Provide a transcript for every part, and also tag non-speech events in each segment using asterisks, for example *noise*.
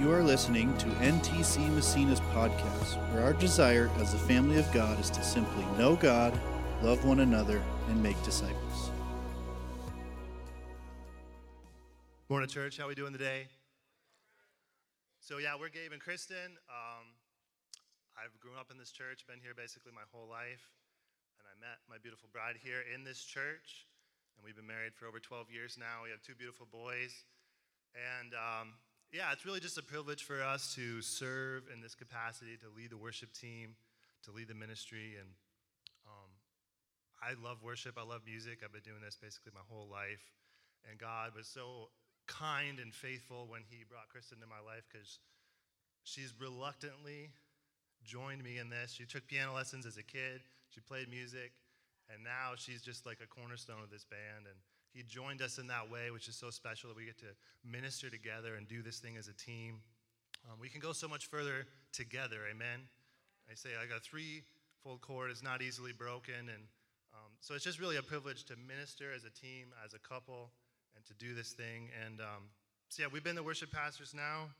You are listening to NTC Massena's podcast, where our desire as the family of God is to simply know God, love one another, and make disciples. Morning, church. How we doing today? So yeah, we're Gabe and Kristan. Um, I've grown up in this church, been here basically my whole life, and I met my beautiful bride here in this church, and we've been married for over 12 years now. We have two beautiful boys, and um, yeah, it's really just a privilege for us to serve in this capacity, to lead the worship team, to lead the ministry, and um, I love worship. I love music. I've been doing this basically my whole life, and God was so kind and faithful when He brought Kristan into my life because she's reluctantly joined me in this. She took piano lessons as a kid. She played music, and now she's just like a cornerstone of this band. And he joined us in that way, which is so special that we get to minister together and do this thing as a team. Um, we can go so much further together, amen? I say, like a three-fold cord is not easily broken. And um, so it's just really a privilege to minister as a team, as a couple, and to do this thing. And um, so, yeah, we've been the worship pastors now.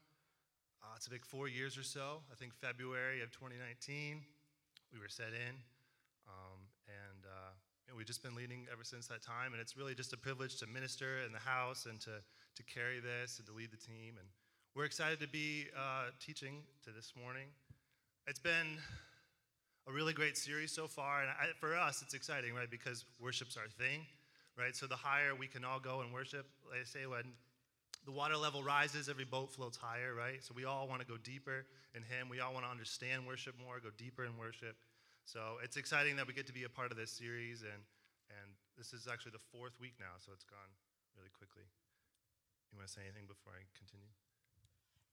Uh, it's been four years or so. I think February of 2019, we were set in. And we've just been leading ever since that time. And it's really just a privilege to minister in the house and to, to carry this and to lead the team. And we're excited to be uh, teaching to this morning. It's been a really great series so far. And I, for us, it's exciting, right? Because worship's our thing, right? So the higher we can all go and worship, like I say, when the water level rises, every boat floats higher, right? So we all want to go deeper in Him. We all want to understand worship more, go deeper in worship. So it's exciting that we get to be a part of this series, and, and this is actually the fourth week now, so it's gone really quickly. You want to say anything before I continue?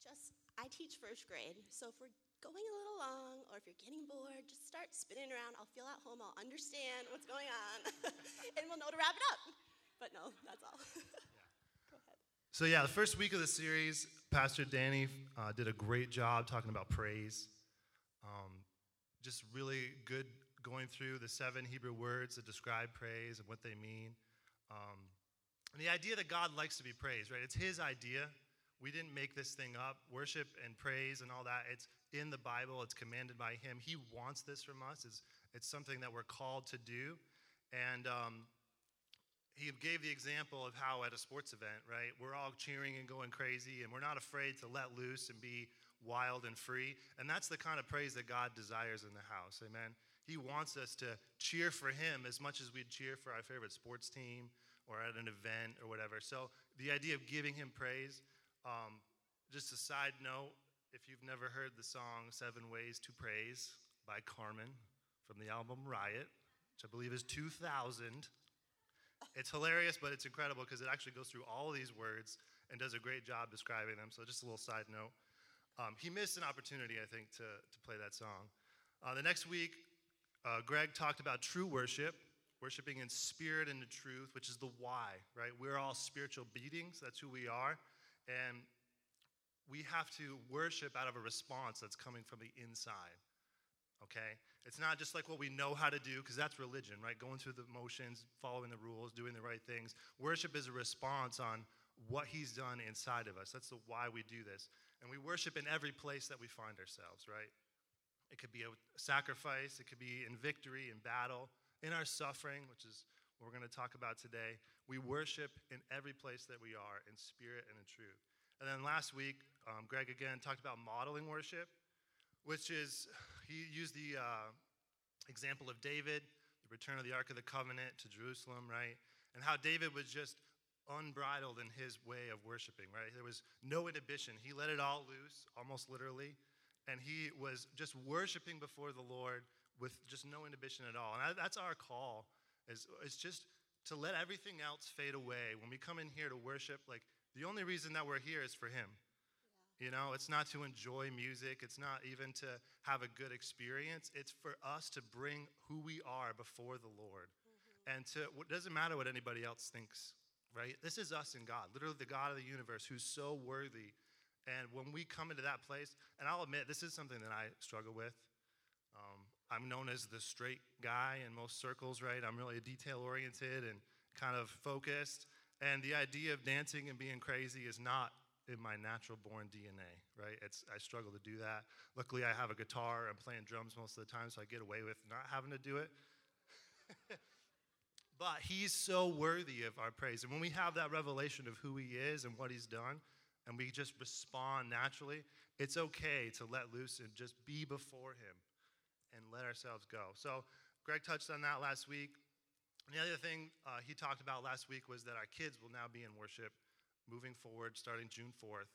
Just, I teach first grade, so if we're going a little long or if you're getting bored, just start spinning around. I'll feel at home, I'll understand what's going on, *laughs* and we'll know to wrap it up. But no, that's all. *laughs* Go ahead. So, yeah, the first week of the series, Pastor Danny uh, did a great job talking about praise. Um, just really good going through the seven Hebrew words that describe praise and what they mean. Um, and the idea that God likes to be praised, right? It's His idea. We didn't make this thing up. Worship and praise and all that, it's in the Bible, it's commanded by Him. He wants this from us. It's, it's something that we're called to do. And um, he gave the example of how at a sports event, right, we're all cheering and going crazy, and we're not afraid to let loose and be wild and free. And that's the kind of praise that God desires in the house. Amen. He wants us to cheer for Him as much as we'd cheer for our favorite sports team or at an event or whatever. So the idea of giving Him praise, um, just a side note, if you've never heard the song Seven Ways to Praise by Carmen from the album Riot, which I believe is 2000. It's hilarious, but it's incredible because it actually goes through all these words and does a great job describing them. So, just a little side note. Um, he missed an opportunity, I think, to, to play that song. Uh, the next week, uh, Greg talked about true worship, worshiping in spirit and in truth, which is the why, right? We're all spiritual beings, that's who we are. And we have to worship out of a response that's coming from the inside okay? It's not just like what we know how to do, because that's religion, right? Going through the motions, following the rules, doing the right things. Worship is a response on what He's done inside of us. That's the why we do this. And we worship in every place that we find ourselves, right? It could be a sacrifice, it could be in victory, in battle, in our suffering, which is what we're going to talk about today. We worship in every place that we are, in spirit and in truth. And then last week, um, Greg again talked about modeling worship, which is he used the uh, example of David, the return of the Ark of the Covenant to Jerusalem, right? And how David was just unbridled in his way of worshiping, right? There was no inhibition. He let it all loose, almost literally. And he was just worshiping before the Lord with just no inhibition at all. And that's our call, is, it's just to let everything else fade away. When we come in here to worship, like the only reason that we're here is for him. You know, it's not to enjoy music, it's not even to have a good experience. It's for us to bring who we are before the Lord. Mm-hmm. And to, it doesn't matter what anybody else thinks, right? This is us and God, literally the God of the universe who's so worthy. And when we come into that place, and I'll admit, this is something that I struggle with. Um, I'm known as the straight guy in most circles, right? I'm really detail oriented and kind of focused. And the idea of dancing and being crazy is not in my natural born DNA, right? It's, I struggle to do that. Luckily, I have a guitar. I'm playing drums most of the time, so I get away with not having to do it. *laughs* but he's so worthy of our praise. And when we have that revelation of who he is and what he's done, and we just respond naturally, it's okay to let loose and just be before him and let ourselves go. So, Greg touched on that last week. And the other thing uh, he talked about last week was that our kids will now be in worship moving forward starting June 4th.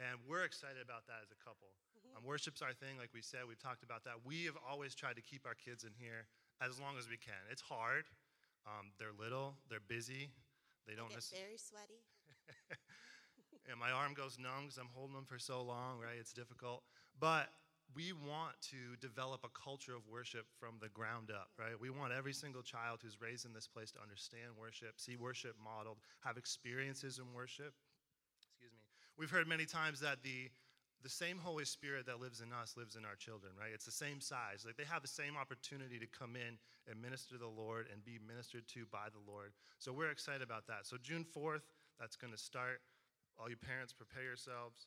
And we're excited about that as a couple. Mm-hmm. Um, worship's our thing, like we said. We've talked about that. We have always tried to keep our kids in here as long as we can. It's hard. Um, they're little, they're busy. They don't get very sweaty. *laughs* and my arm goes numb because I'm holding them for so long, right? It's difficult. But we want to develop a culture of worship from the ground up, right? We want every single child who's raised in this place to understand worship, see worship modeled, have experiences in worship. Excuse me. We've heard many times that the the same Holy Spirit that lives in us lives in our children, right? It's the same size. Like they have the same opportunity to come in and minister to the Lord and be ministered to by the Lord. So we're excited about that. So June 4th, that's going to start. All you parents, prepare yourselves.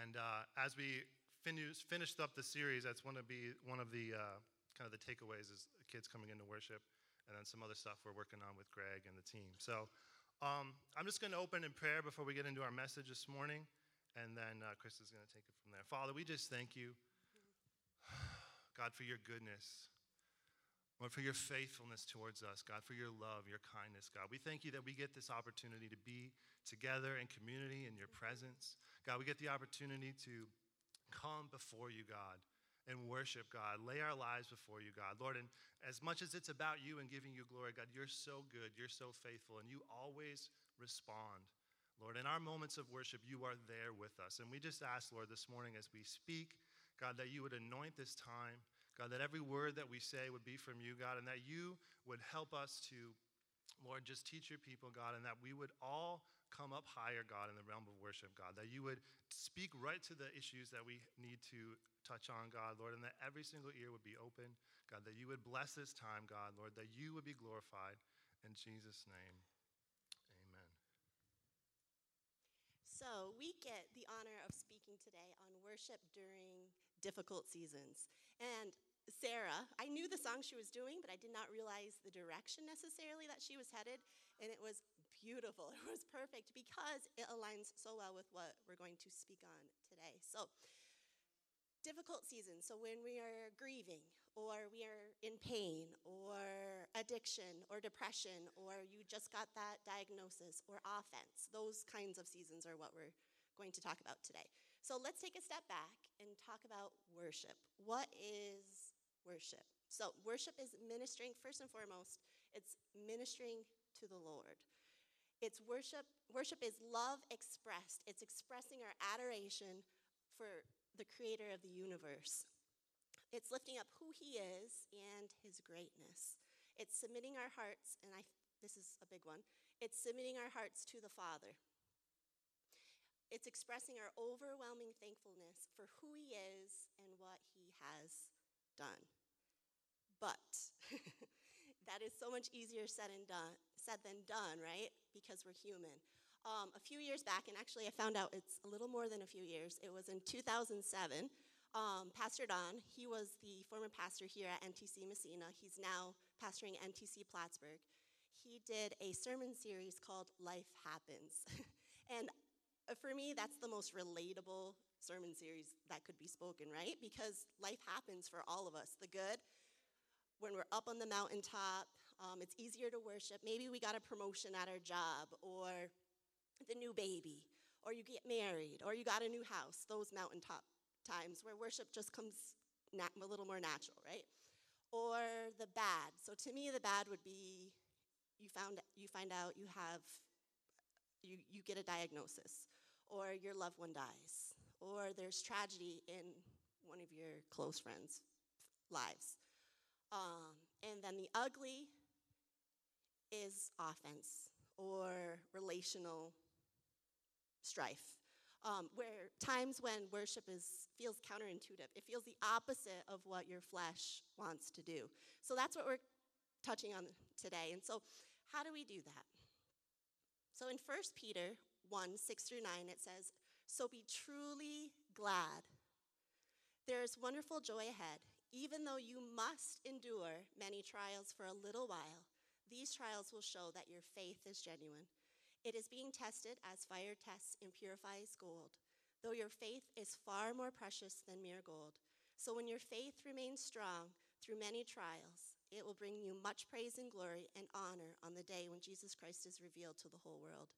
And uh, as we finished, finished up the series, that's one of, be, one of the uh, kind of the takeaways is kids coming into worship, and then some other stuff we're working on with Greg and the team. So um, I'm just going to open in prayer before we get into our message this morning, and then uh, Chris is going to take it from there. Father, we just thank you, God, for your goodness. Lord, for your faithfulness towards us, God, for your love, your kindness, God. We thank you that we get this opportunity to be together in community in your presence. God, we get the opportunity to come before you, God, and worship, God. Lay our lives before you, God. Lord, and as much as it's about you and giving you glory, God, you're so good, you're so faithful, and you always respond. Lord, in our moments of worship, you are there with us. And we just ask, Lord, this morning as we speak, God, that you would anoint this time. God, that every word that we say would be from you, God, and that you would help us to, Lord, just teach your people, God, and that we would all come up higher, God, in the realm of worship, God, that you would speak right to the issues that we need to touch on, God, Lord, and that every single ear would be open, God, that you would bless this time, God, Lord, that you would be glorified. In Jesus' name, amen. So, we get the honor of speaking today on worship during difficult seasons. And Sarah, I knew the song she was doing, but I did not realize the direction necessarily that she was headed. And it was beautiful. *laughs* It was perfect because it aligns so well with what we're going to speak on today. So, difficult seasons. So, when we are grieving, or we are in pain, or addiction, or depression, or you just got that diagnosis, or offense, those kinds of seasons are what we're going to talk about today. So, let's take a step back and talk about worship. What is worship? So, worship is ministering, first and foremost, it's ministering to the Lord. It's worship. Worship is love expressed. It's expressing our adoration for the creator of the universe. It's lifting up who he is and his greatness. It's submitting our hearts, and I, this is a big one, it's submitting our hearts to the Father. It's expressing our overwhelming thankfulness for who he is and what he has done. But *laughs* that is so much easier said and done said than done, right? Because we're human. Um, a few years back, and actually I found out it's a little more than a few years. It was in 2007. Um, pastor Don, he was the former pastor here at NTC Massena. He's now pastoring NTC Plattsburgh. He did a sermon series called Life Happens. *laughs* and for me, that's the most relatable sermon series that could be spoken, right? Because life happens for all of us the good, when we're up on the mountaintop, um, it's easier to worship. Maybe we got a promotion at our job, or the new baby, or you get married, or you got a new house. Those mountaintop times where worship just comes nat- a little more natural, right? Or the bad. So to me, the bad would be you found you find out you have you, you get a diagnosis, or your loved one dies, or there's tragedy in one of your close friends' lives. Um, and then the ugly is offense or relational strife. Um, where times when worship is feels counterintuitive, it feels the opposite of what your flesh wants to do. So that's what we're touching on today. And so, how do we do that? So in 1 Peter 1 6 through 9, it says, So be truly glad. There is wonderful joy ahead, even though you must endure many trials for a little while. These trials will show that your faith is genuine. It is being tested as fire tests and purifies gold, though your faith is far more precious than mere gold. So when your faith remains strong through many trials, it will bring you much praise and glory and honor on the day when Jesus Christ is revealed to the whole world.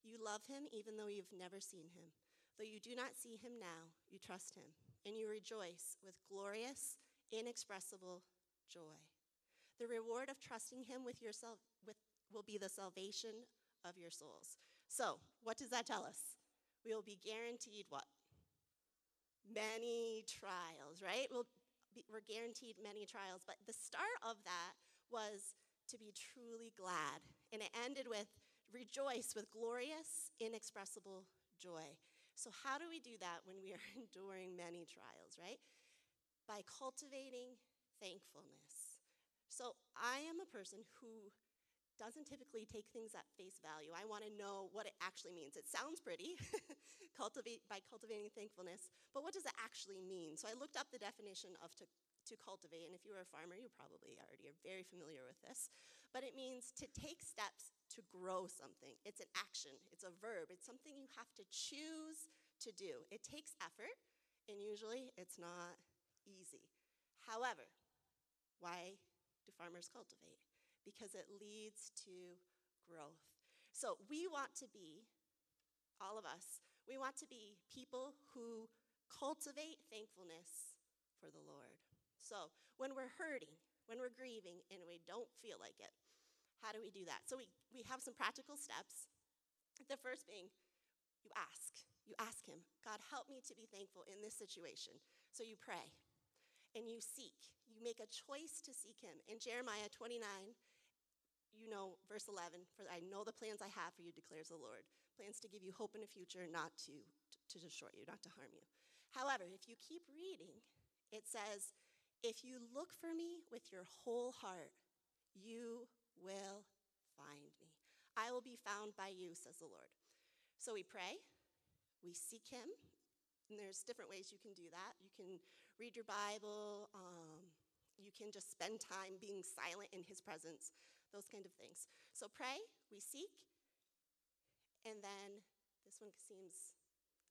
You love him even though you've never seen him. Though you do not see him now, you trust him, and you rejoice with glorious, inexpressible joy. The reward of trusting him with yourself with, will be the salvation of your souls. So, what does that tell us? We will be guaranteed what? Many trials, right? We'll be, we're guaranteed many trials, but the start of that was to be truly glad. And it ended with rejoice with glorious, inexpressible joy. So, how do we do that when we are *laughs* enduring many trials, right? By cultivating thankfulness. So, I am a person who doesn't typically take things at face value. I want to know what it actually means. It sounds pretty, *laughs* cultivate by cultivating thankfulness, but what does it actually mean? So I looked up the definition of to, to cultivate, and if you were a farmer, you probably already are very familiar with this. But it means to take steps to grow something. It's an action, it's a verb, it's something you have to choose to do. It takes effort, and usually it's not easy. However, why do farmers cultivate? Because it leads to growth. So we want to be, all of us, we want to be people who cultivate thankfulness for the Lord. So when we're hurting, when we're grieving, and we don't feel like it, how do we do that? So we, we have some practical steps. The first being, you ask. You ask Him, God, help me to be thankful in this situation. So you pray and you seek. You make a choice to seek Him. In Jeremiah 29, you know, verse 11, for I know the plans I have for you, declares the Lord. Plans to give you hope in the future, not to, to destroy you, not to harm you. However, if you keep reading, it says, If you look for me with your whole heart, you will find me. I will be found by you, says the Lord. So we pray, we seek him, and there's different ways you can do that. You can read your Bible, um, you can just spend time being silent in his presence those kind of things. So pray, we seek, and then this one seems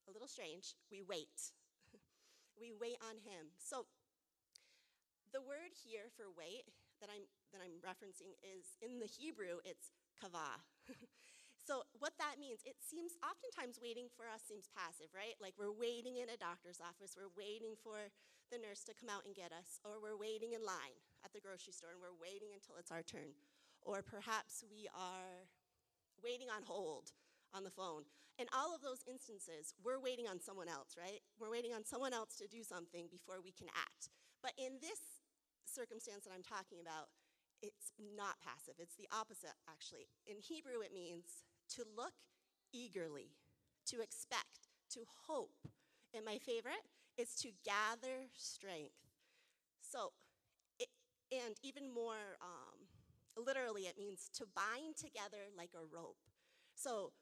a little strange we wait. *laughs* we wait on him. So the word here for wait that I'm, that I'm referencing is in the Hebrew, it's kavah. *laughs* so what that means, it seems oftentimes waiting for us seems passive, right? Like we're waiting in a doctor's office, we're waiting for the nurse to come out and get us, or we're waiting in line at the grocery store and we're waiting until it's our turn or perhaps we are waiting on hold on the phone. In all of those instances, we're waiting on someone else, right? We're waiting on someone else to do something before we can act. But in this circumstance that I'm talking about, it's not passive. It's the opposite, actually. In Hebrew, it means to look eagerly, to expect, to hope. And my favorite is to gather strength. So, it, and even more um, literally, it means to bind together like a rope. So,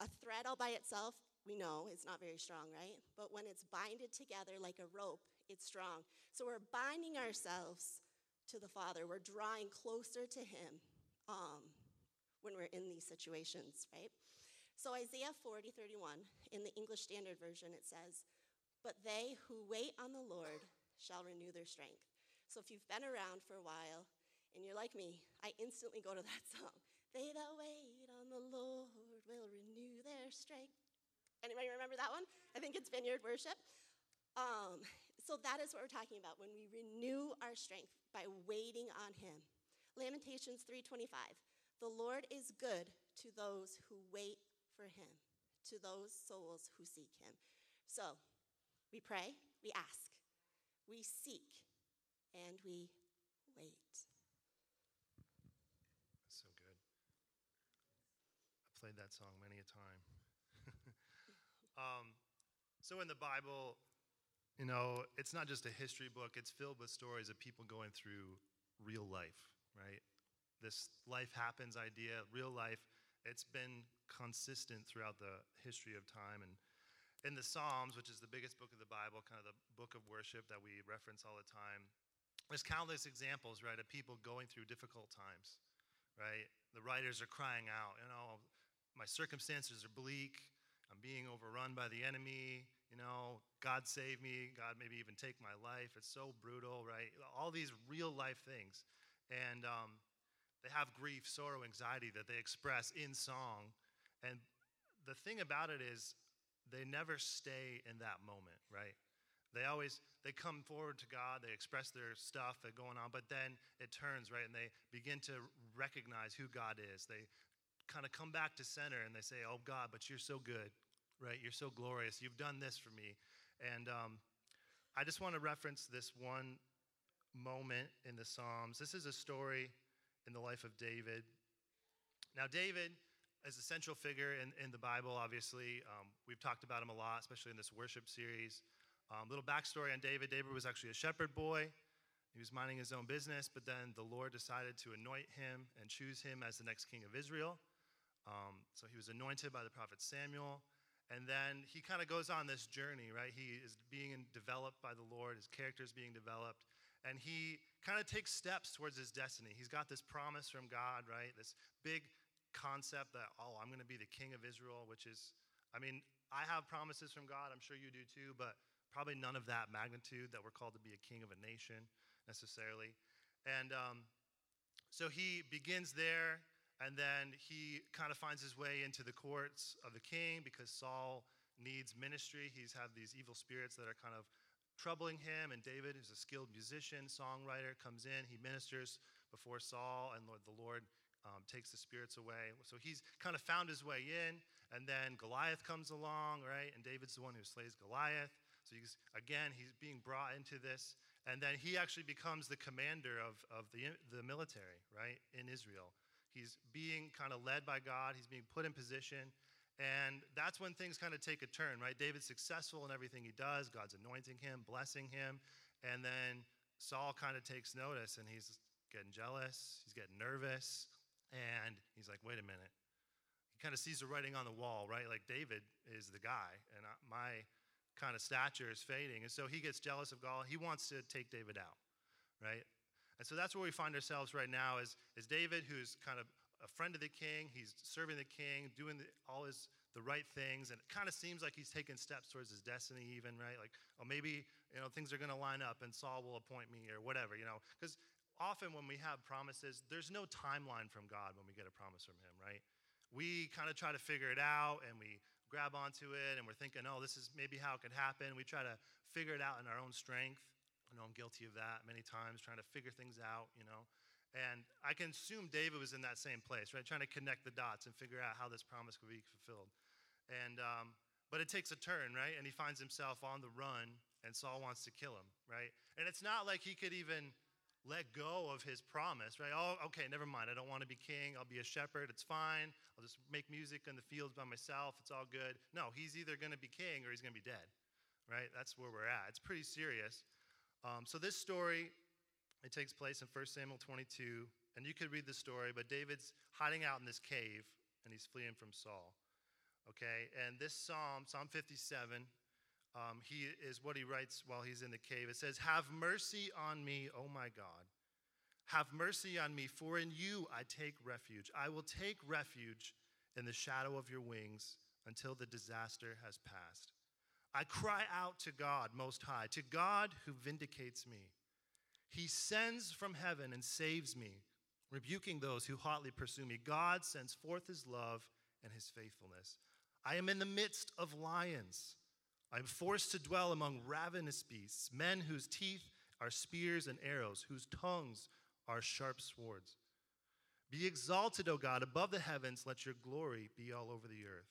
a thread all by itself, we know, is not very strong, right? But when it's binded together like a rope, it's strong. So, we're binding ourselves to the Father, we're drawing closer to Him um, when we're in these situations, right? So, Isaiah 40 31, in the English Standard Version, it says, But they who wait on the Lord shall renew their strength. So, if you've been around for a while, and you're like me, I instantly go to that *laughs* song. They that wait on the Lord will renew their strength. Anybody remember that one? I think it's Vineyard Worship. Um, so that is what we're talking about when we renew our strength by waiting on Him. Lamentations 3:25. The Lord is good to those who wait for Him, to those souls who seek Him. So we pray, we ask, we seek, and we wait. Played that song many a time. *laughs* um, so in the Bible, you know, it's not just a history book, it's filled with stories of people going through real life, right? This life happens idea, real life, it's been consistent throughout the history of time. And in the Psalms, which is the biggest book of the Bible, kind of the book of worship that we reference all the time, there's countless examples, right, of people going through difficult times, right? The writers are crying out, you know, my circumstances are bleak. I'm being overrun by the enemy. You know, God save me. God maybe even take my life. It's so brutal, right? All these real life things. And um, they have grief, sorrow, anxiety that they express in song. And the thing about it is, they never stay in that moment, right? They always they come forward to God, they express their stuff that's going on, but then it turns, right? And they begin to recognize who God is. They kind of come back to center and they say, Oh God, but you're so good, right? You're so glorious. You've done this for me. And um, I just want to reference this one moment in the Psalms. This is a story in the life of David. Now, David is a central figure in, in the Bible, obviously. Um, we've talked about him a lot, especially in this worship series. Um, little backstory on David David was actually a shepherd boy. He was minding his own business, but then the Lord decided to anoint him and choose him as the next king of Israel. Um, so he was anointed by the prophet Samuel. And then he kind of goes on this journey, right? He is being developed by the Lord, his character is being developed. And he kind of takes steps towards his destiny. He's got this promise from God, right? This big concept that, oh, I'm going to be the king of Israel, which is, I mean, I have promises from God. I'm sure you do too, but probably none of that magnitude that we're called to be a king of a nation necessarily. And um, so he begins there and then he kind of finds his way into the courts of the king because Saul needs ministry. He's had these evil spirits that are kind of troubling him. And David, who's a skilled musician, songwriter, comes in. He ministers before Saul, and Lord, the Lord um, takes the spirits away. So he's kind of found his way in. And then Goliath comes along, right? And David's the one who slays Goliath. So he's, again, he's being brought into this. And then he actually becomes the commander of, of the, the military, right, in Israel. He's being kind of led by God, he's being put in position. And that's when things kind of take a turn, right? David's successful in everything he does. God's anointing him, blessing him. And then Saul kind of takes notice and he's getting jealous, he's getting nervous. And he's like, wait a minute. He kind of sees the writing on the wall, right? Like David is the guy, and my kind of stature is fading. And so he gets jealous of God. He wants to take David out, right? And so that's where we find ourselves right now is, is David, who's kind of a friend of the king. He's serving the king, doing the, all his the right things, and it kind of seems like he's taking steps towards his destiny, even right? Like, oh, maybe you know things are going to line up, and Saul will appoint me, or whatever, you know. Because often when we have promises, there's no timeline from God when we get a promise from Him, right? We kind of try to figure it out, and we grab onto it, and we're thinking, oh, this is maybe how it could happen. We try to figure it out in our own strength. I know I'm guilty of that many times, trying to figure things out, you know. And I can assume David was in that same place, right? Trying to connect the dots and figure out how this promise could be fulfilled. And, um, but it takes a turn, right? And he finds himself on the run, and Saul wants to kill him, right? And it's not like he could even let go of his promise, right? Oh, okay, never mind. I don't want to be king. I'll be a shepherd. It's fine. I'll just make music in the fields by myself. It's all good. No, he's either going to be king or he's going to be dead, right? That's where we're at. It's pretty serious. Um, so this story, it takes place in 1 Samuel 22, and you could read the story, but David's hiding out in this cave, and he's fleeing from Saul. Okay, and this psalm, Psalm 57, um, he is what he writes while he's in the cave. It says, "Have mercy on me, O my God. Have mercy on me, for in you I take refuge. I will take refuge in the shadow of your wings until the disaster has passed." I cry out to God Most High, to God who vindicates me. He sends from heaven and saves me, rebuking those who hotly pursue me. God sends forth his love and his faithfulness. I am in the midst of lions. I am forced to dwell among ravenous beasts, men whose teeth are spears and arrows, whose tongues are sharp swords. Be exalted, O God, above the heavens. Let your glory be all over the earth.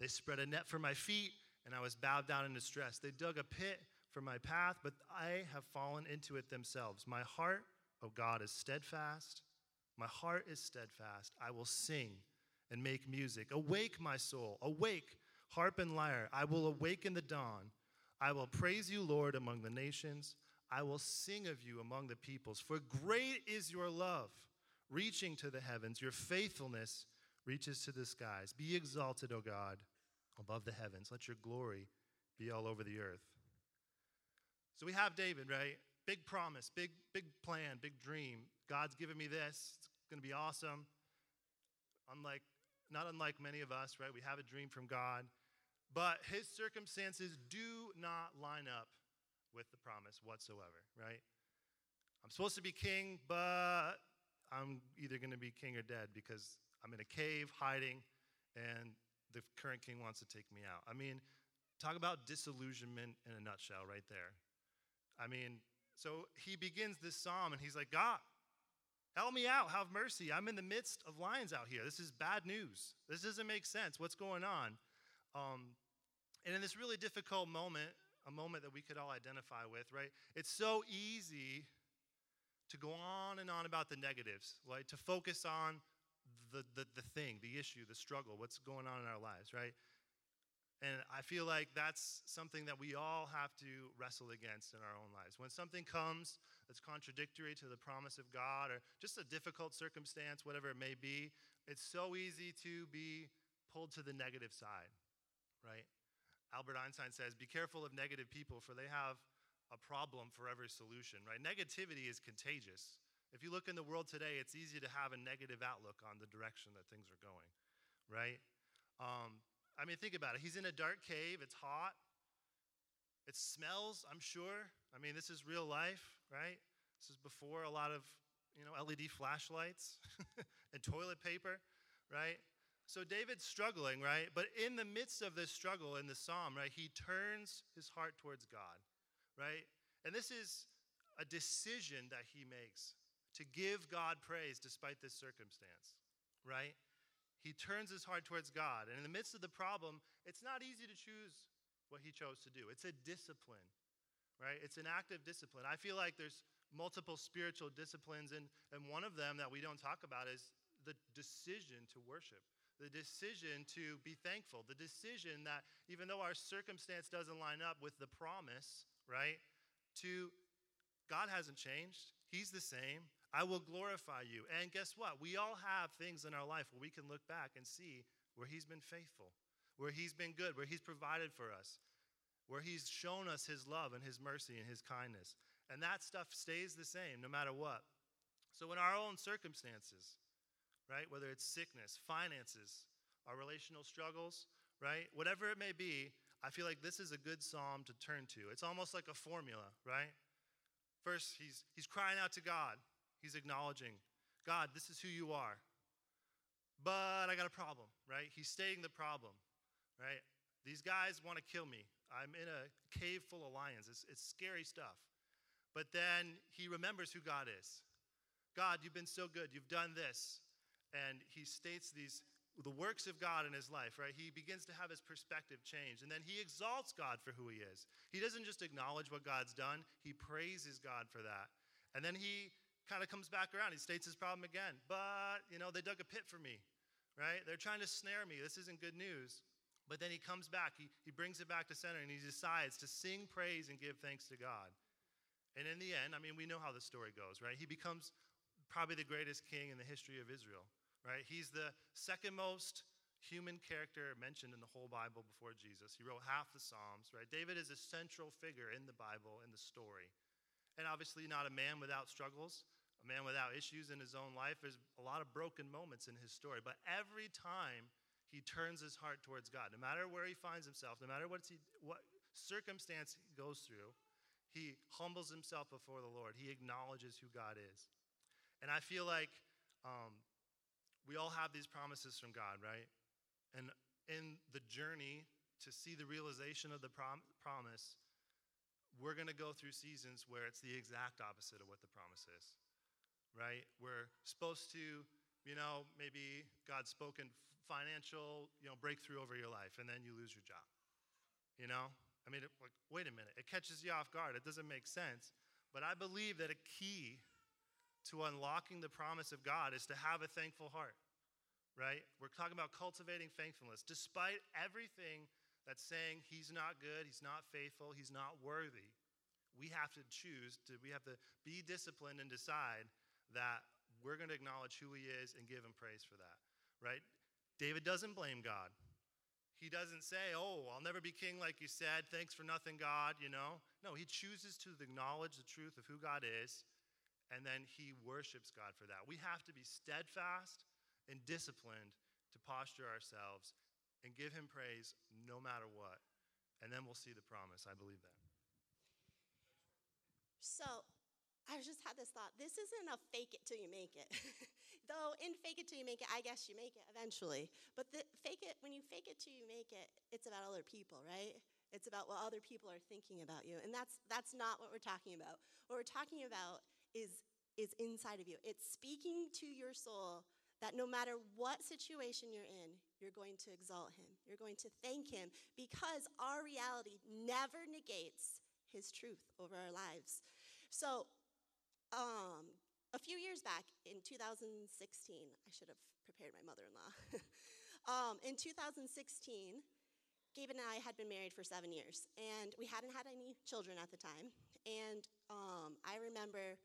They spread a net for my feet and I was bowed down in distress. They dug a pit for my path, but I have fallen into it themselves. My heart, O oh God, is steadfast. My heart is steadfast. I will sing and make music. Awake, my soul. Awake, harp and lyre. I will awaken the dawn. I will praise you, Lord, among the nations. I will sing of you among the peoples. For great is your love, reaching to the heavens, your faithfulness reaches to the skies. Be exalted, O God, above the heavens. Let your glory be all over the earth. So we have David, right? Big promise, big, big plan, big dream. God's given me this. It's going to be awesome. Unlike, not unlike many of us, right? We have a dream from God. But his circumstances do not line up with the promise whatsoever, right? I'm supposed to be king, but I'm either going to be king or dead because I'm in a cave hiding and the current king wants to take me out. I mean, talk about disillusionment in a nutshell right there. I mean, so he begins this psalm and he's like, God, help me out. Have mercy. I'm in the midst of lions out here. This is bad news. This doesn't make sense. What's going on? Um, and in this really difficult moment, a moment that we could all identify with, right? It's so easy to go on and on about the negatives, like to focus on the, the, the thing, the issue, the struggle, what's going on in our lives, right? And I feel like that's something that we all have to wrestle against in our own lives. When something comes that's contradictory to the promise of God or just a difficult circumstance, whatever it may be, it's so easy to be pulled to the negative side, right? Albert Einstein says, Be careful of negative people, for they have a problem for every solution, right? Negativity is contagious. If you look in the world today, it's easy to have a negative outlook on the direction that things are going, right? Um, I mean, think about it. He's in a dark cave, it's hot, it smells, I'm sure. I mean, this is real life, right? This is before a lot of, you know, LED flashlights *laughs* and toilet paper, right? So David's struggling, right? But in the midst of this struggle in the psalm, right, he turns his heart towards God, right? And this is a decision that he makes to give God praise despite this circumstance, right? He turns his heart towards God. And in the midst of the problem, it's not easy to choose what he chose to do. It's a discipline, right? It's an active discipline. I feel like there's multiple spiritual disciplines, and, and one of them that we don't talk about is the decision to worship, the decision to be thankful, the decision that even though our circumstance doesn't line up with the promise, right, to God hasn't changed, He's the same. I will glorify you. And guess what? We all have things in our life where we can look back and see where He's been faithful, where He's been good, where He's provided for us, where He's shown us His love and His mercy and His kindness. And that stuff stays the same no matter what. So, in our own circumstances, right, whether it's sickness, finances, our relational struggles, right, whatever it may be, I feel like this is a good psalm to turn to. It's almost like a formula, right? First, he's, he's crying out to God. He's acknowledging, God, this is who you are. But I got a problem, right? He's stating the problem, right? These guys want to kill me. I'm in a cave full of lions. It's, it's scary stuff. But then he remembers who God is. God, you've been so good. You've done this. And he states these the works of God in his life, right? He begins to have his perspective change. And then he exalts God for who he is. He doesn't just acknowledge what God's done, he praises God for that. And then he kind of comes back around. He states his problem again. But, you know, they dug a pit for me, right? They're trying to snare me. This isn't good news. But then he comes back, he, he brings it back to center, and he decides to sing praise and give thanks to God. And in the end, I mean, we know how the story goes, right? He becomes probably the greatest king in the history of Israel, right? He's the second most human character mentioned in the whole Bible before Jesus. He wrote half the Psalms, right? David is a central figure in the Bible, in the story. And obviously, not a man without struggles, a man without issues in his own life. There's a lot of broken moments in his story, but every time he turns his heart towards God, no matter where he finds himself, no matter what, he, what circumstance he goes through, he humbles himself before the Lord. He acknowledges who God is. And I feel like um, we all have these promises from God, right? And in the journey to see the realization of the prom- promise, we're going to go through seasons where it's the exact opposite of what the promise is right? We're supposed to, you know, maybe God's spoken financial, you know, breakthrough over your life, and then you lose your job. You know? I mean, it, like, wait a minute. It catches you off guard. It doesn't make sense. But I believe that a key to unlocking the promise of God is to have a thankful heart, right? We're talking about cultivating thankfulness. Despite everything that's saying he's not good, he's not faithful, he's not worthy, we have to choose to, we have to be disciplined and decide that we're going to acknowledge who he is and give him praise for that, right? David doesn't blame God. He doesn't say, Oh, I'll never be king like you said. Thanks for nothing, God, you know? No, he chooses to acknowledge the truth of who God is, and then he worships God for that. We have to be steadfast and disciplined to posture ourselves and give him praise no matter what. And then we'll see the promise. I believe that. So, I just had this thought. This isn't a fake it till you make it. *laughs* Though in fake it till you make it, I guess you make it eventually. But the fake it when you fake it till you make it, it's about other people, right? It's about what other people are thinking about you. And that's that's not what we're talking about. What we're talking about is is inside of you. It's speaking to your soul that no matter what situation you're in, you're going to exalt him. You're going to thank him because our reality never negates his truth over our lives. So, um, a few years back in 2016, I should have prepared my mother in law. *laughs* um, in 2016, Gabe and I had been married for seven years, and we hadn't had any children at the time. And um, I remember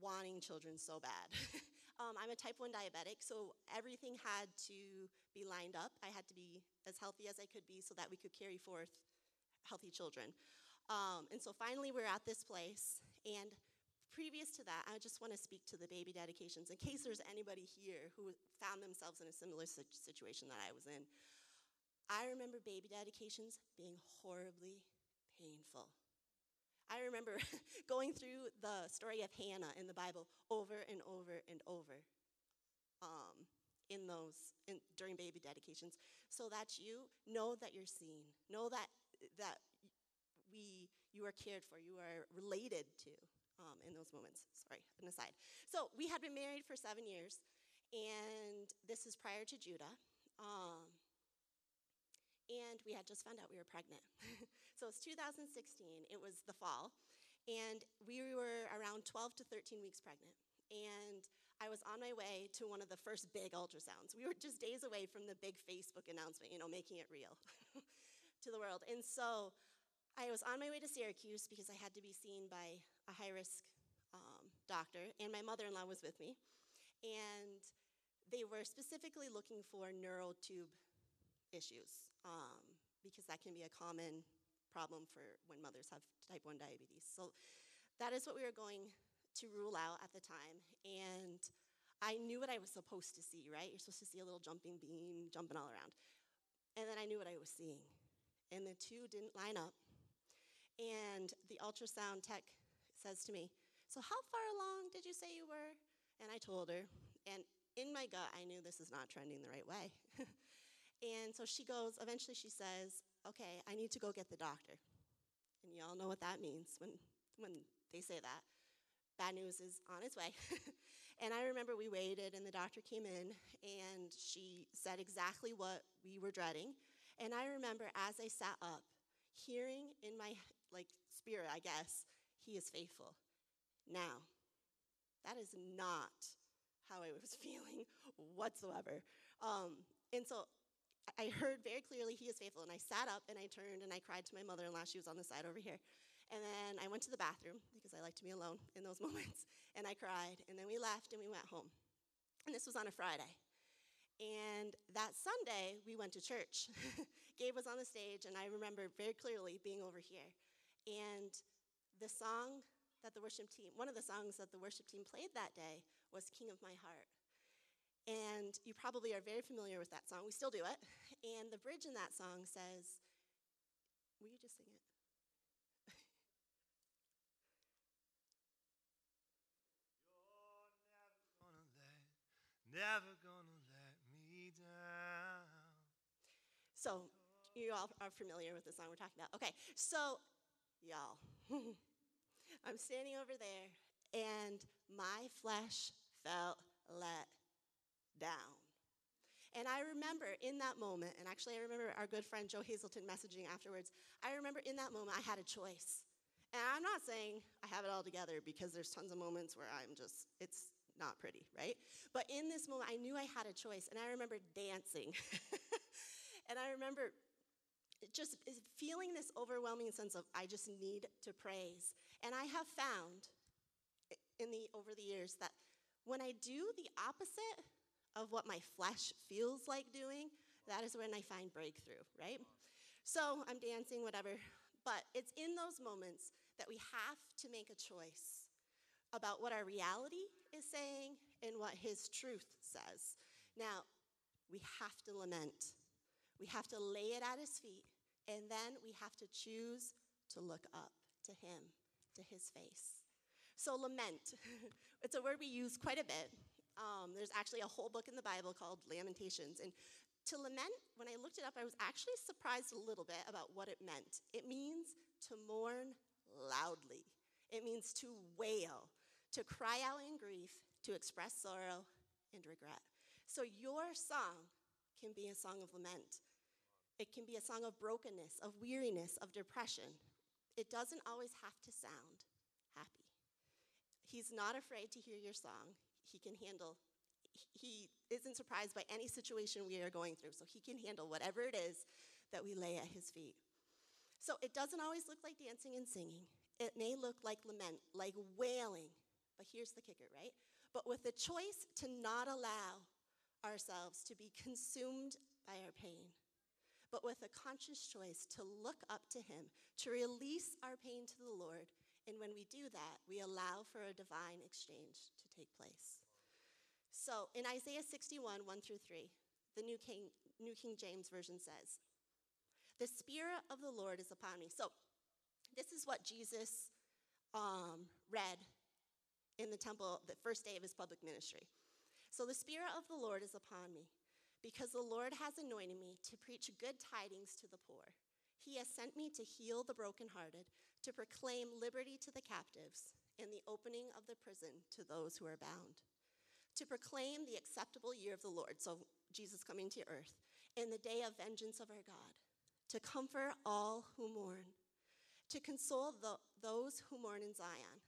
wanting children so bad. *laughs* um, I'm a type 1 diabetic, so everything had to be lined up. I had to be as healthy as I could be so that we could carry forth healthy children. Um, and so finally, we're at this place. And previous to that, I just want to speak to the baby dedications in case there's anybody here who found themselves in a similar situation that I was in. I remember baby dedications being horribly painful. I remember *laughs* going through the story of Hannah in the Bible over and over and over um, in those in, during baby dedications, so that you know that you're seen, know that that we, you are cared for, you are related to um, in those moments. Sorry, an aside. So we had been married for seven years, and this is prior to Judah. Um, and we had just found out we were pregnant. *laughs* so it's 2016, it was the fall, and we were around 12 to 13 weeks pregnant. And I was on my way to one of the first big ultrasounds. We were just days away from the big Facebook announcement, you know, making it real *laughs* to the world. And so I was on my way to Syracuse because I had to be seen by a high risk um, doctor, and my mother in law was with me. And they were specifically looking for neural tube issues um, because that can be a common problem for when mothers have type 1 diabetes. So that is what we were going to rule out at the time. And I knew what I was supposed to see, right? You're supposed to see a little jumping beam jumping all around. And then I knew what I was seeing. And the two didn't line up. And the ultrasound tech says to me, So, how far along did you say you were? And I told her. And in my gut, I knew this is not trending the right way. *laughs* and so she goes, eventually, she says, Okay, I need to go get the doctor. And y'all know what that means when, when they say that. Bad news is on its way. *laughs* and I remember we waited, and the doctor came in, and she said exactly what we were dreading. And I remember as I sat up, hearing in my like spirit, I guess, he is faithful. Now, that is not how I was *laughs* feeling whatsoever. Um, and so I heard very clearly he is faithful, and I sat up and I turned and I cried to my mother in law. She was on the side over here. And then I went to the bathroom because I like to be alone *laughs* in those *laughs* moments. And I cried. And then we left and we went home. And this was on a Friday. And that Sunday, we went to church. *laughs* Gabe was on the stage, and I remember very clearly being over here. And the song that the worship team, one of the songs that the worship team played that day was King of My Heart. And you probably are very familiar with that song. We still do it. And the bridge in that song says, Will you just sing it? never gonna let me down. So, you all are familiar with the song we're talking about. Okay, so, y'all, *laughs* I'm standing over there, and my flesh felt let down. And I remember in that moment, and actually, I remember our good friend Joe Hazelton messaging afterwards. I remember in that moment, I had a choice. And I'm not saying I have it all together because there's tons of moments where I'm just, it's not pretty, right? But in this moment, I knew I had a choice, and I remember dancing. *laughs* and I remember just feeling this overwhelming sense of I just need to praise. And I have found in the over the years that when I do the opposite of what my flesh feels like doing, that is when I find breakthrough, right? So I'm dancing, whatever. But it's in those moments that we have to make a choice about what our reality is saying and what His truth says. Now, we have to lament. We have to lay it at His feet, and then we have to choose to look up to Him, to His face. So, lament, *laughs* it's a word we use quite a bit. Um, there's actually a whole book in the Bible called Lamentations. And to lament, when I looked it up, I was actually surprised a little bit about what it meant. It means to mourn loudly, it means to wail, to cry out in grief, to express sorrow and regret. So, your song can be a song of lament. It can be a song of brokenness, of weariness, of depression. It doesn't always have to sound happy. He's not afraid to hear your song. He can handle, he isn't surprised by any situation we are going through, so he can handle whatever it is that we lay at his feet. So it doesn't always look like dancing and singing. It may look like lament, like wailing. But here's the kicker, right? But with the choice to not allow ourselves to be consumed by our pain, but with a conscious choice to look up to Him, to release our pain to the Lord, and when we do that, we allow for a divine exchange to take place. So in Isaiah 61, 1 through 3, the New King, New King James Version says, The Spirit of the Lord is upon me. So this is what Jesus um, read in the temple the first day of his public ministry. So the Spirit of the Lord is upon me, because the Lord has anointed me to preach good tidings to the poor. He has sent me to heal the brokenhearted, to proclaim liberty to the captives, and the opening of the prison to those who are bound, to proclaim the acceptable year of the Lord, so Jesus coming to earth, and the day of vengeance of our God, to comfort all who mourn, to console the, those who mourn in Zion.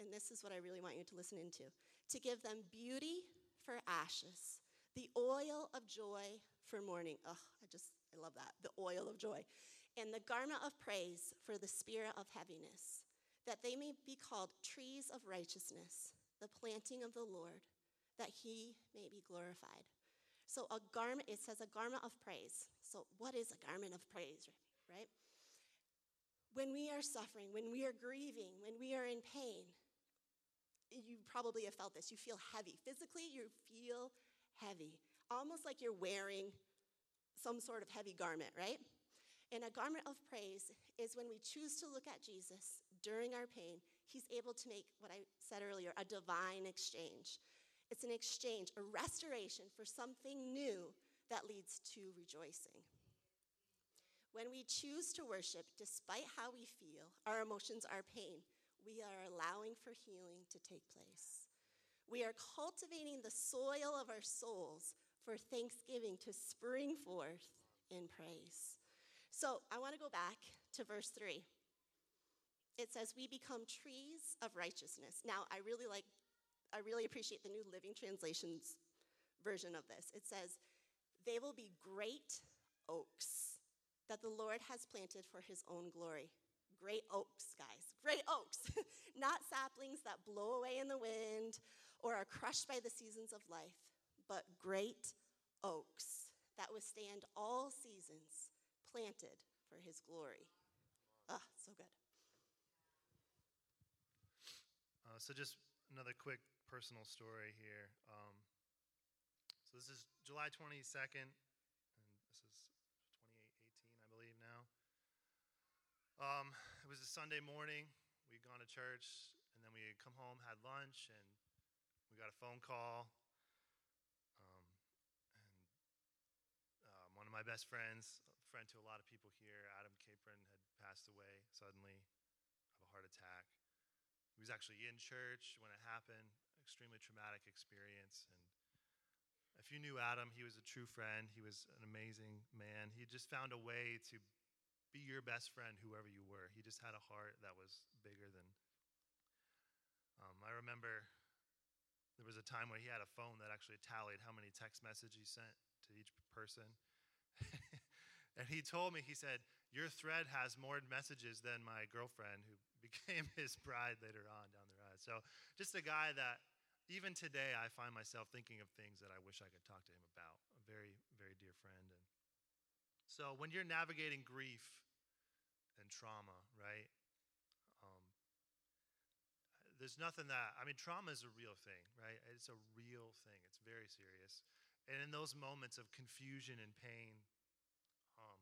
And this is what I really want you to listen into to give them beauty for ashes, the oil of joy for mourning. Oh, I just, I love that. The oil of joy and the garment of praise for the spirit of heaviness, that they may be called trees of righteousness, the planting of the Lord, that he may be glorified. So, a garment, it says a garment of praise. So, what is a garment of praise, right? When we are suffering, when we are grieving, when we are in pain, you probably have felt this. You feel heavy. Physically, you feel heavy, almost like you're wearing some sort of heavy garment, right? And a garment of praise is when we choose to look at Jesus during our pain, he's able to make what I said earlier a divine exchange. It's an exchange, a restoration for something new that leads to rejoicing. When we choose to worship despite how we feel, our emotions, our pain, we are allowing for healing to take place. We are cultivating the soil of our souls for thanksgiving to spring forth in praise. So I want to go back to verse 3. It says, We become trees of righteousness. Now, I really like, I really appreciate the New Living Translations version of this. It says, They will be great oaks that the Lord has planted for his own glory. Great oaks, guys. Great oaks. *laughs* Not saplings that blow away in the wind or are crushed by the seasons of life, but great oaks that withstand all seasons planted for his glory. Ah, so good. Uh, so, just another quick personal story here. Um, so, this is July 22nd, and this is 2018, I believe now. Um, it was a Sunday morning. We'd gone to church, and then we had come home, had lunch, and we got a phone call. Um, and um, one of my best friends, friend to a lot of people here, Adam Capron, had passed away suddenly of a heart attack. He was actually in church when it happened, extremely traumatic experience. And if you knew Adam, he was a true friend. He was an amazing man. He just found a way to be your best friend, whoever you were. He just had a heart that was bigger than. Um, I remember there was a time where he had a phone that actually tallied how many text messages he sent to each person. *laughs* And he told me, he said, Your thread has more messages than my girlfriend, who *laughs* became his bride later on down the road. So just a guy that even today, I find myself thinking of things that I wish I could talk to him about. A very, very dear friend. And so when you're navigating grief and trauma, right? Um, there's nothing that, I mean, trauma is a real thing, right? It's a real thing, it's very serious. And in those moments of confusion and pain, um,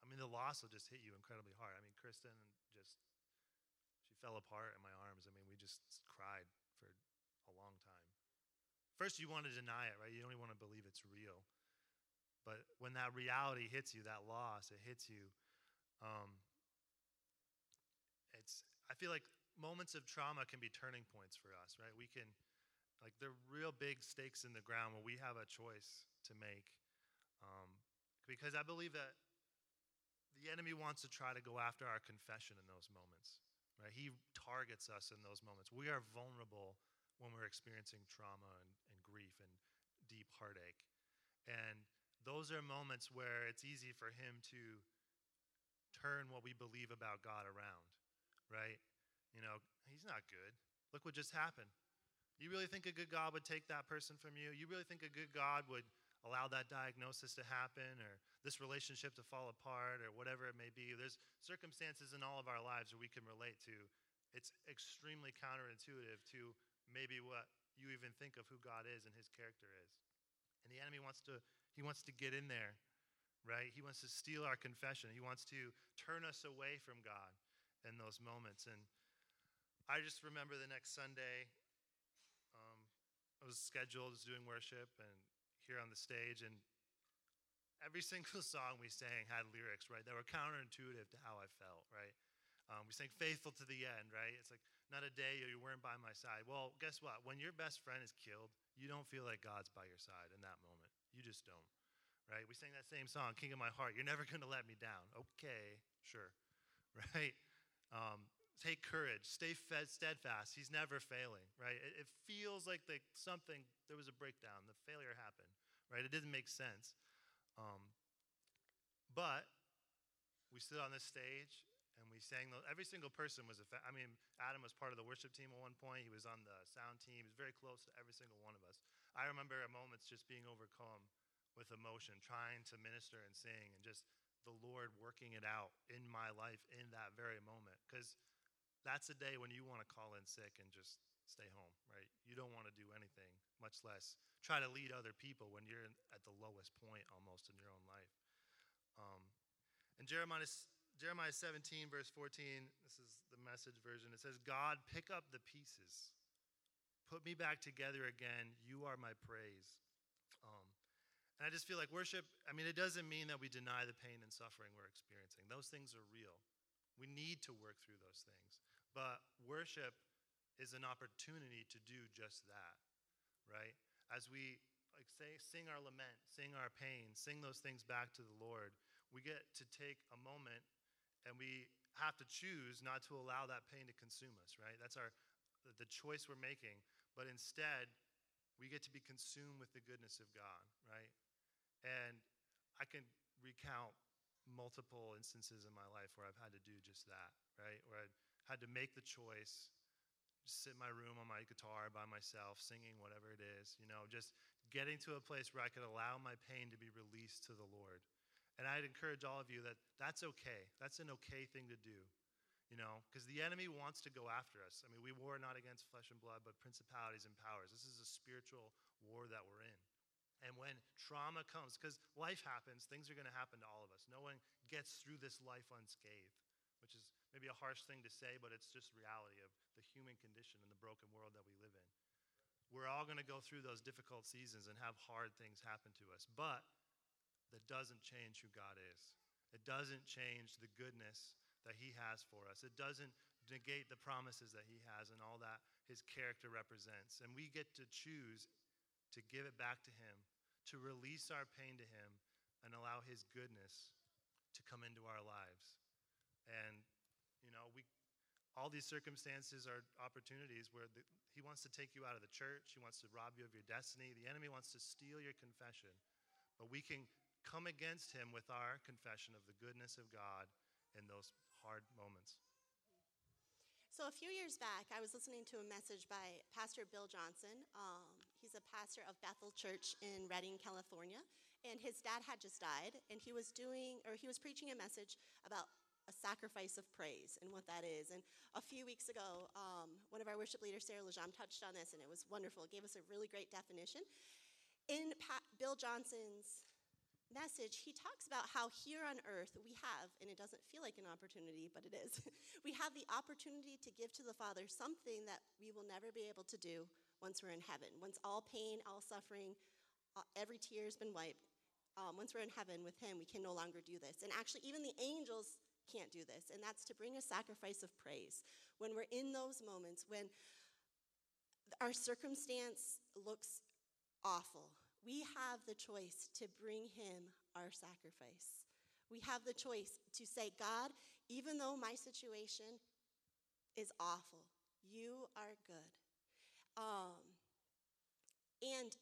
I mean, the loss will just hit you incredibly hard. I mean, Kristan just, she fell apart in my arms. I mean, we just cried long time. First, you want to deny it, right? You don't even want to believe it's real. But when that reality hits you, that loss, it hits you. Um, it's. I feel like moments of trauma can be turning points for us, right? We can, like, they're real big stakes in the ground where we have a choice to make. Um, because I believe that the enemy wants to try to go after our confession in those moments, right? He targets us in those moments. We are vulnerable when we're experiencing trauma and, and grief and deep heartache. And those are moments where it's easy for him to turn what we believe about God around, right? You know, he's not good. Look what just happened. You really think a good God would take that person from you? You really think a good God would allow that diagnosis to happen or this relationship to fall apart or whatever it may be? There's circumstances in all of our lives that we can relate to. It's extremely counterintuitive to maybe what you even think of who God is and his character is. And the enemy wants to he wants to get in there, right? He wants to steal our confession. He wants to turn us away from God in those moments. And I just remember the next Sunday, um, I was scheduled as doing worship and here on the stage, and every *laughs* single song we sang had lyrics, right, that were counterintuitive to how I felt, right? Um, we sang faithful to the end, right? It's like, not a day you weren't by my side. Well, guess what? When your best friend is killed, you don't feel like God's by your side in that moment. You just don't, right? We sang that same song, King of My Heart. You're never going to let me down. Okay, sure, *laughs* right? Um, take courage, stay fed, steadfast. He's never failing, right? It, it feels like the, something, there was a breakdown, the failure happened, right? It didn't make sense. Um, but we stood on this stage and we sang those, every single person was a fa- i mean adam was part of the worship team at one point he was on the sound team he was very close to every single one of us. I remember at moments just being overcome with emotion trying to minister and sing and just the lord working it out in my life in that very moment because that's a day when you want to call in sick and just stay home right? You don't want to do anything much less try to lead other people when you're at the lowest point almost in your own life. Um, and jeremiah Jeremiah 17, verse 14, this is the message version. It says, God, pick up the pieces. Put me back together again. You are my praise. Um, and I just feel like worship, I mean, it doesn't mean that we deny the pain and suffering we're experiencing. Those things are real. We need to work through those things. But worship is an opportunity to do just that, right? As we like say sing our lament, sing our pain, sing those things back to the Lord, we get to take a moment and we have to choose not to allow that pain to consume us, right? That's our the choice we're making. But instead, we get to be consumed with the goodness of God, right? And I can recount multiple instances in my life where I've had to do just that, right? Where I had to make the choice, just sit in my room on my guitar by myself, singing whatever it is, you know, just getting to a place where I could allow my pain to be released to the Lord and I'd encourage all of you that that's okay. That's an okay thing to do, you know, because the enemy wants to go after us. I mean, we war not against flesh and blood, but principalities and powers. This is a spiritual war that we're in. And when trauma comes, because life happens, things are going to happen to all of us. No one gets through this life unscathed, which is maybe a harsh thing to say, but it's just reality of the human condition and the broken world that we live in. We're all going to go through those difficult seasons and have hard things happen to us. But that doesn't change who God is. It doesn't change the goodness that He has for us. It doesn't negate the promises that He has and all that His character represents. And we get to choose to give it back to Him, to release our pain to Him, and allow His goodness to come into our lives. And, you know, we. All these circumstances are opportunities where the, he wants to take you out of the church. He wants to rob you of your destiny. The enemy wants to steal your confession. But we can come against him with our confession of the goodness of God in those hard moments. So, a few years back, I was listening to a message by Pastor Bill Johnson. Um, he's a pastor of Bethel Church in Redding, California. And his dad had just died, and he was doing, or he was preaching a message about a sacrifice of praise and what that is. And a few weeks ago, um, one of our worship leaders, Sarah Lejam, touched on this, and it was wonderful. It gave us a really great definition. In Bill Johnson's message, he talks about how here on earth we have, and it doesn't feel like an opportunity, but it is, *laughs* we have the opportunity to give to the Father something that we will never be able to do once we're in heaven. Once all pain, all suffering, uh, every tear has been wiped, um, once we're in heaven with Him, we can no longer do this. And actually, even the angels can't do this, and that's to bring a sacrifice of praise. When we're in those moments, when our circumstance looks awful, we have the choice to bring him our sacrifice. We have the choice to say, God, even though my situation is awful, you are good. Um, and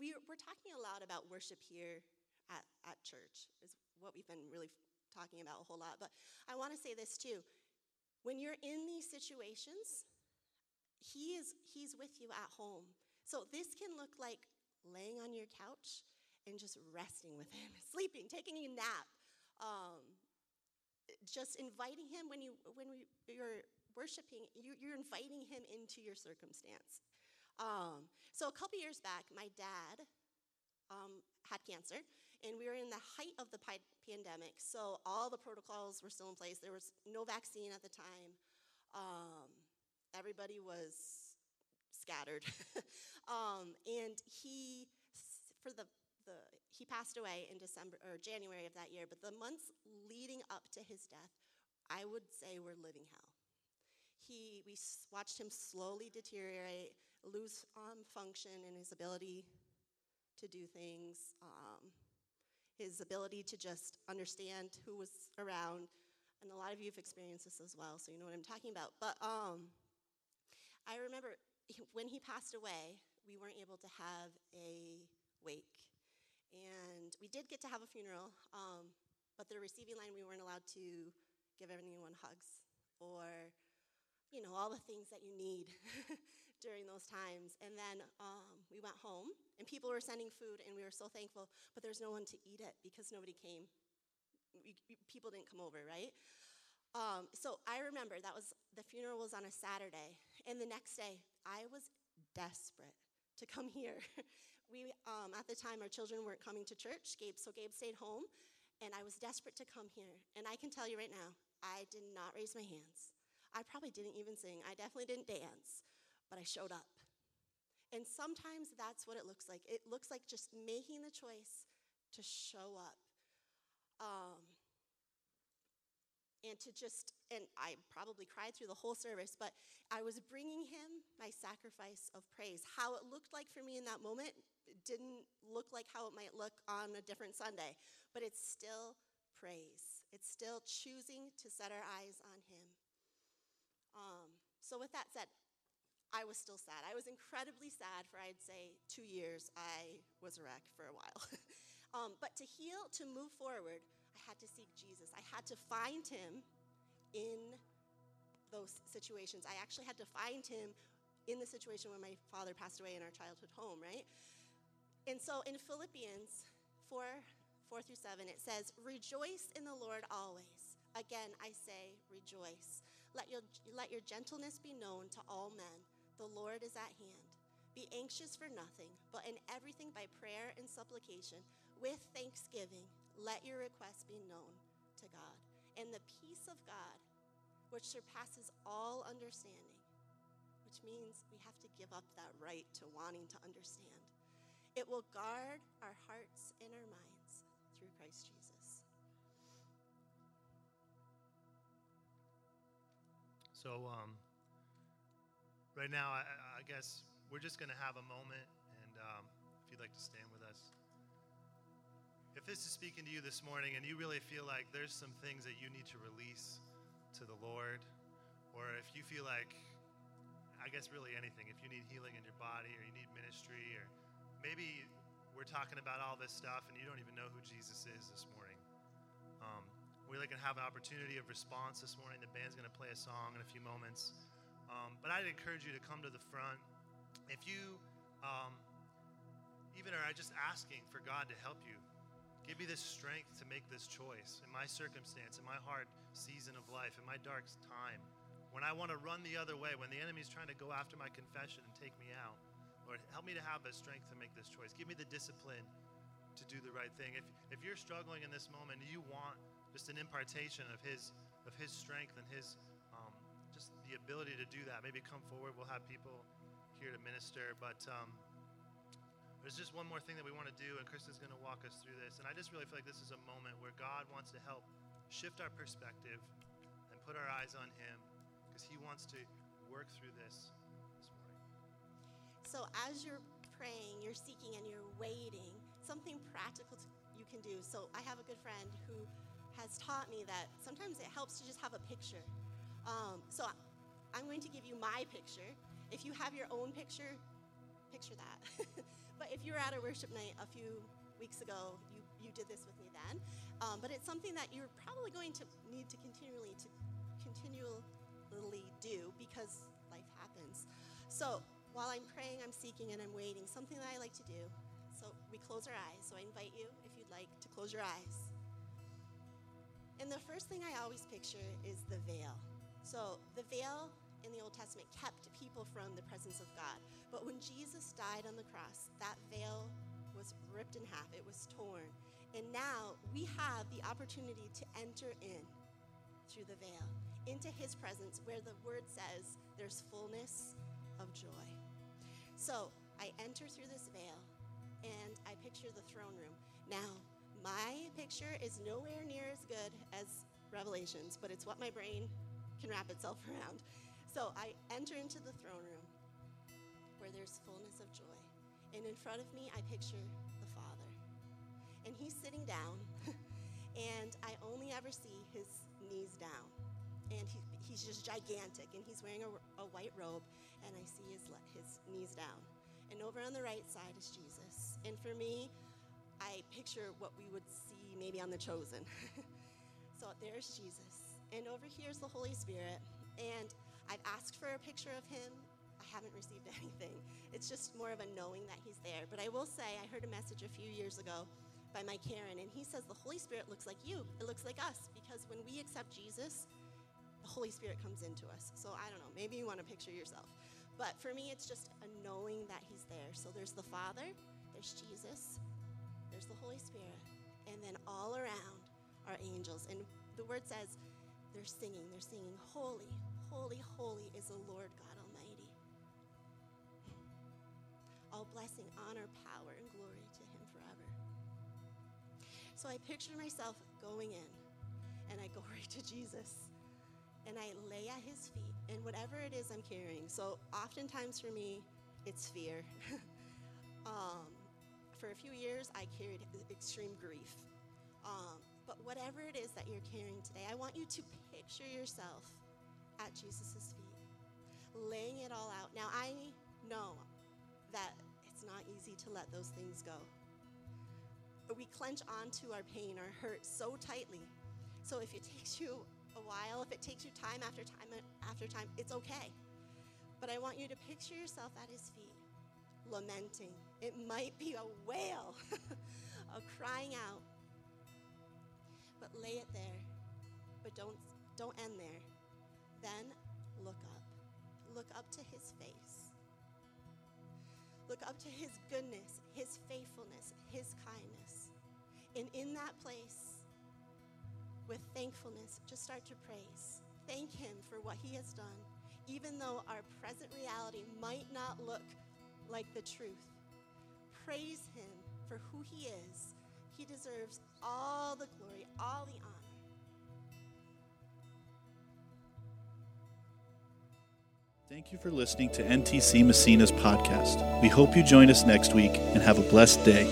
we, we're talking a lot about worship here at, at church, is what we've been really talking about a whole lot. But I want to say this too. When you're in these situations, he is he's with you at home. So this can look like laying on your couch and just resting with him, *laughs* sleeping, taking a nap, um, just inviting him when you when we, you're worshiping, you, are inviting him into your circumstance. Um, so a couple years back, my dad um, had cancer, and we were in the height of the pi- pandemic. So all the protocols were still in place. There was no vaccine at the time. Um, everybody was scattered. *laughs* um, and he, for the, the, he passed away in December or January of that year, but the months leading up to his death, I would say were living hell. He, we watched him slowly deteriorate, lose um, function in his ability to do things, um, his ability to just understand who was around. And a lot of you have experienced this as well, so you know what I'm talking about. But um, I remember when he passed away, we weren't able to have a wake. And we did get to have a funeral, um, but the receiving line, we weren't allowed to give anyone hugs or, you know, all the things that you need *laughs* during those times. And then um, we went home, and people were sending food, and we were so thankful, but there's no one to eat it because nobody came. We, people didn't come over, right? Um, so I remember that was the funeral was on a Saturday, and the next day I was desperate to come here. *laughs* we um, at the time our children weren't coming to church. Gabe, so Gabe stayed home, and I was desperate to come here. And I can tell you right now, I did not raise my hands. I probably didn't even sing. I definitely didn't dance, but I showed up. And sometimes that's what it looks like. It looks like just making the choice to show up. Um, and to just, and I probably cried through the whole service, but I was bringing him my sacrifice of praise. How it looked like for me in that moment didn't look like how it might look on a different Sunday, but it's still praise. It's still choosing to set our eyes on him. Um, so, with that said, I was still sad. I was incredibly sad for, I'd say, two years. I was a wreck for a while. *laughs* um, but to heal, to move forward, I had to seek Jesus. I had to find him in those situations. I actually had to find him in the situation when my father passed away in our childhood home, right? And so in Philippians 4 4 through 7, it says, Rejoice in the Lord always. Again, I say, rejoice. Let your, let your gentleness be known to all men. The Lord is at hand. Be anxious for nothing, but in everything by prayer and supplication, with thanksgiving, let your requests be known to God. And the peace of God, which surpasses all understanding, which means we have to give up that right to wanting to understand, it will guard our hearts and our minds through Christ Jesus. So, um, right now, I, I, guess we're just going to have a moment, and um, if you'd like to stand with us. If this is speaking to you this morning and you really feel like there's some things that you need to release to the Lord, or if you feel like, I guess really anything, if you need healing in your body or you need ministry, or maybe we're talking about all this stuff and you don't even know who Jesus is this morning, um, we can have an opportunity of response this morning. The band's going to play a song in a few moments. Um, but I'd encourage you to come to the front. If you um, even are just asking for God to help you, give me this strength to make this choice in my circumstance, in my hard season of life, in my dark time, when I want to run the other way, when the enemy's trying to go after my confession and take me out. Lord, help me to have the strength to make this choice. Give me the discipline to do the right thing. If, if you're struggling in this moment, you want just an impartation of His of His strength and His um, just the ability to do that. Maybe come forward. We'll have people here to minister. But um, there's just one more thing that we want to do, and Kristan's going to walk us through this. And I just really feel like this is a moment where God wants to help shift our perspective and put our eyes on Him because He wants to work through this this morning. So as you're praying, you're seeking, and you're waiting, something practical you can do. So I have a good friend who has taught me that sometimes it helps to just have a picture. Um, so I'm going to give you my picture. If you have your own picture, picture that. *laughs* but if you were at a worship night a few weeks ago, you, you did this with me then. Um, but it's something that you're probably going to need to continually to continually do because life happens. So while I'm praying, I'm seeking, and I'm waiting, something that I like to do. So we close our eyes. So I invite you, if you'd like, to close your eyes. And the first thing I always picture is the veil. So the veil in the Old Testament kept people from the presence of God. But when Jesus died on the cross, that veil was ripped in half, it was torn. And now we have the opportunity to enter in through the veil into his presence where the word says there's fullness of joy. So I enter through this veil and I picture the throne room. Now, my picture is nowhere near as good as Revelations, but it's what my brain can wrap itself *laughs* around. So I enter into the throne room where there's fullness of joy. And in front of me, I picture the Father. And he's sitting down, *laughs* and I only ever see his knees down. And he, he's just gigantic, and he's wearing a, a white robe, and I see his, his knees down. And over on the right side is Jesus. And for me, I picture what we would see maybe on The Chosen. *laughs* so there's Jesus. And over here is the Holy Spirit. And I've asked for a picture of him. I haven't received *laughs* anything. It's just more of a knowing that he's there. But I will say, I heard a message a few years ago by Mike Karen, and he says the Holy Spirit looks like you. It looks like us because when we accept Jesus, the Holy Spirit comes into us. So I don't know, maybe you want to picture yourself. But for me, it's just a knowing that he's there. So there's the Father, there's Jesus, there's the Holy Spirit, and then all around are angels. And the word says they're singing, they're singing, Holy, holy, holy is the Lord God Almighty. All blessing, honor, power, and glory to him forever. So I picture myself going in, and I go *laughs* right to Jesus, and I lay at his feet, and whatever it is I'm carrying. So oftentimes for me, it's fear. *laughs* um, for a few years, I carried extreme grief. Um, but whatever it is that you're carrying today, I want you to picture yourself at Jesus' feet, laying it all out. Now, I know that it's not easy to let those things go. But we clench onto our pain, our hurt so tightly. So if it takes you a while, if it takes you time after time after time, it's okay. But I want you to picture yourself at his feet lamenting. It might be a wail, *laughs* a crying out. But lay it there. But don't, don't end there. Then look up. Look up to his face. Look up to his goodness, his faithfulness, his kindness. And in that place, with thankfulness, just start to praise. Thank him for what he has done, even though our present reality might not look like the truth. Praise him for who he is. He deserves all the glory, all the honor. Thank you for listening to NTC Massena's podcast. We hope you join us next week and have a blessed day.